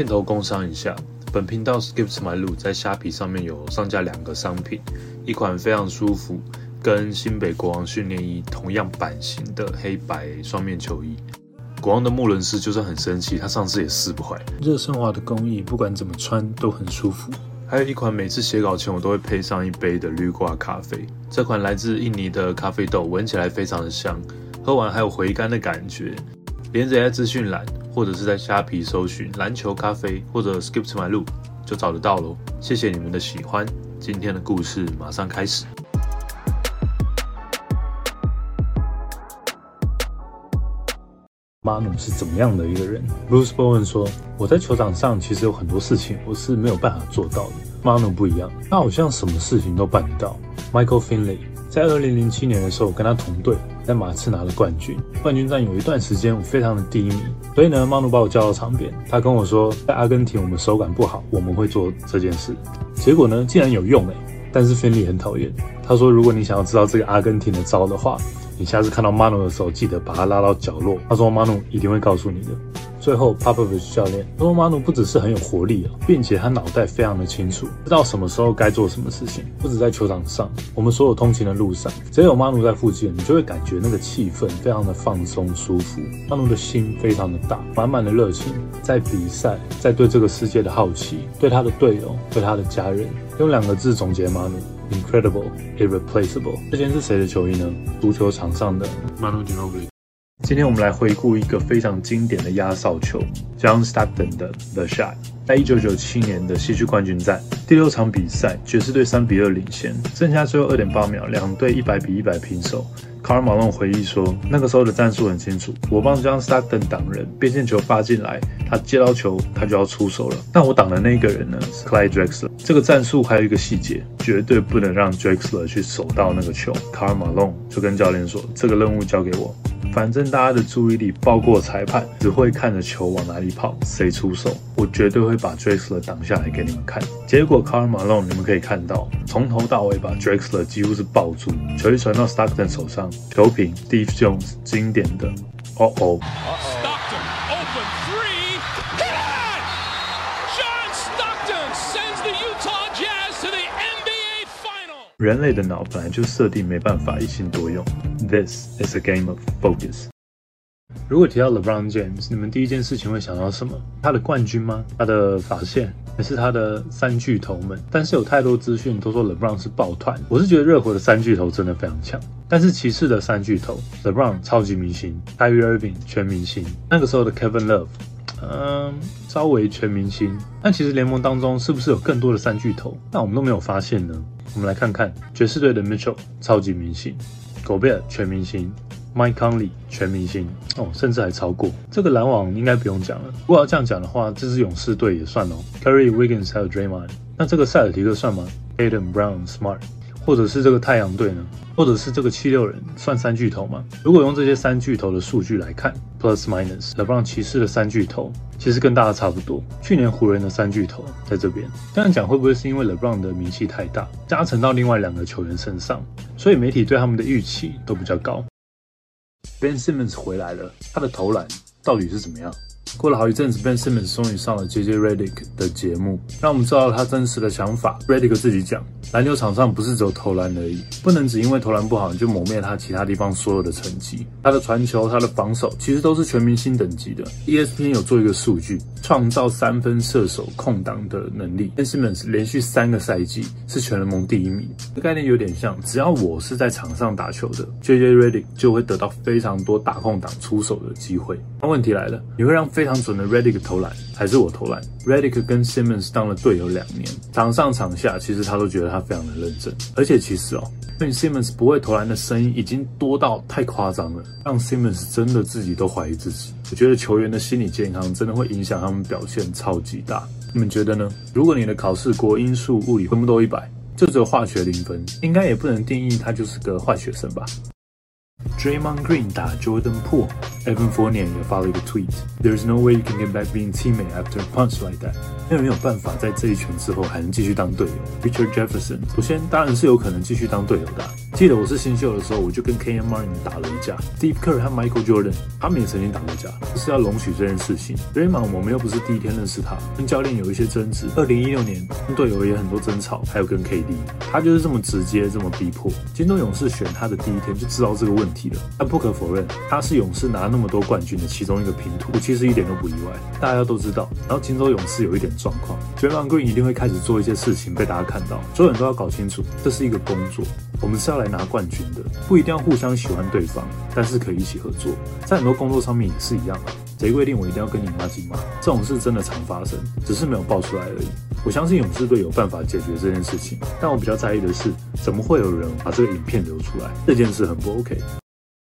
片头工商一下，本频道 Skip to My Look 在虾皮上面有上架两个商品，一款非常舒服，跟新北国王训练衣同样版型的黑白双面球衣。国王的穆伦斯就算很生气，他上次也撕不坏。热升华的工艺，不管怎么穿都很舒服。还有一款每次写稿前我都会配上一杯的绿挂咖啡，这款来自印尼的咖啡豆，闻起来非常的香，喝完还有回甘的感觉。连着在资讯栏。或者是在虾皮搜寻篮球咖啡或者 Skip to my loop 就找得到喽。谢谢你们的喜欢，今天的故事马上开始。马努是怎么样的一个人？Bruce Bowen 说：“我在球场上其实有很多事情我是没有办法做到的。马努不一样，他好像什么事情都办得到。”Michael Finley。在二零零七年的时候，我跟他同队，在马刺拿了冠军。冠军战有一段时间我非常的低迷，所以呢，马努把我叫到场边，他跟我说，在阿根廷我们手感不好，我们会做这件事。结果呢，竟然有用哎！但是芬利很讨厌，他说，如果你想要知道这个阿根廷的招的话，你下次看到马努的时候，记得把他拉到角落。他说，马努一定会告诉你的。最后，Popovich 教练罗，马努不只是很有活力啊，并且他脑袋非常的清楚，知道什么时候该做什么事情。不止在球场上，我们所有通勤的路上，只要有马努在附近，你就会感觉那个气氛非常的放松舒服。马努的心非常的大，满满的热情，在比赛，在对这个世界的好奇，对他的队友，对他的家人，用两个字总结马努：incredible, irreplaceable。这件是谁的球衣呢？足球场上的 Manu g i n o b l i。今天我们来回顾一个非常经典的压哨球，John Stockton 的 The Shot。在一九九七年的西区冠军战第六场比赛，爵士队三比二领先，剩下最后二点八秒，两队一百比一百平手。卡尔马龙回忆说，那个时候的战术很清楚，我帮 John Stockton 挡人，边线球发进来，他接到球，他就要出手了。但我挡的那个人呢，是 Clyde Drexler。这个战术还有一个细节，绝对不能让 Drexler 去守到那个球。卡尔马龙就跟教练说，这个任务交给我。反正大家的注意力，包括裁判，只会看着球往哪里跑，谁出手，我绝对会把 Drexler 挡下来给你们看。结果 c a r Malone，你们可以看到，从头到尾把 Drexler 几乎是抱住，球一传到 Stockton 手上，球平，Steve Jones 经典的，哦哦。人类的脑本来就设定没办法一心多用。This is a game of focus。如果提到 LeBron James，你们第一件事情会想到什么？他的冠军吗？他的发线？还是他的三巨头们？但是有太多资讯都说 LeBron 是抱团。我是觉得热火的三巨头真的非常强，但是骑士的三巨头，LeBron 超级明星，Kyrie Irving 全明星，那个时候的 Kevin Love，嗯，稍微全明星。但其实联盟当中是不是有更多的三巨头？那我们都没有发现呢？我们来看看爵士队的 Mitchell 超级明星，Gobert 全明星，Mike Conley 全明星哦，甚至还超过这个篮网应该不用讲了。如果要这样讲的话，这支勇士队也算哦，Curry Wiggins 还有 Draymond，那这个塞尔提克算吗？Adam Brown Smart。或者是这个太阳队呢？或者是这个七六人算三巨头吗？如果用这些三巨头的数据来看，plus minus，LeBron 骑士的三巨头其实跟大家差不多。去年湖人的三巨头在这边，这样讲会不会是因为 LeBron 的名气太大，加成到另外两个球员身上，所以媒体对他们的预期都比较高？Ben Simmons 回来了，他的投篮到底是怎么样？过了好一阵子，Ben Simmons 终于上了 JJ Redick 的节目，让我们知道他真实的想法。Redick 自己讲，篮球场上不是只有投篮而已，不能只因为投篮不好你就抹灭他其他地方所有的成绩。他的传球、他的防守，其实都是全明星等级的。ESPN 有做一个数据，创造三分射手空档的能力，Ben Simmons 连续三个赛季是全联盟第一名。这概念有点像，只要我是在场上打球的，JJ Redick 就会得到非常多打空档出手的机会。那问题来了，你会让非非常准的 Redick 投篮，还是我投篮？Redick 跟 Simmons 当了队友两年，场上场下其实他都觉得他非常的认真。而且其实哦，因为 Simmons 不会投篮的声音已经多到太夸张了，让 Simmons 真的自己都怀疑自己。我觉得球员的心理健康真的会影响他们表现超级大。你们觉得呢？如果你的考试国英数物理分不都一百，就只有化学零分，应该也不能定义他就是个坏学生吧 ？Draymond Green 打 Jordan Poole，Evan Fournier 也发了一个 tweet：There's no way you can get back being teammate after a punch like that。没有人有办法在这一拳之后还能继续当队友。Richard Jefferson 首先当然是有可能继续当队友的。 记得我是新秀的时候，我就跟 k martin 打了一架，Steve Kerr 和 Michael Jordan 他们也曾经打过架，就是要容许这件事情。Raymond，我们又不是第一天认识他，跟教练有一些争执，二零一六年跟队友也很多争吵，还有跟 KD，他就是这么直接，这么逼迫。金州勇士选他的第一天就知道这个问题了，但不可否认，他是勇士拿那么多冠军的其中一个拼图，其实一点都不意外，大家都知道。然后金州勇士有一点状况，Raymond Green 一定会开始做一些事情被大家看到，所有人都要搞清楚，这是一个工作。我们是要来拿冠军的，不一定要互相喜欢对方，但是可以一起合作。在很多工作上面也是一样啊。谁规定我一定要跟你妈鸡妈？这种事真的常发生，只是没有爆出来而已。我相信勇士队有办法解决这件事情，但我比较在意的是，怎么会有人把这个影片流出来？这件事很不 OK。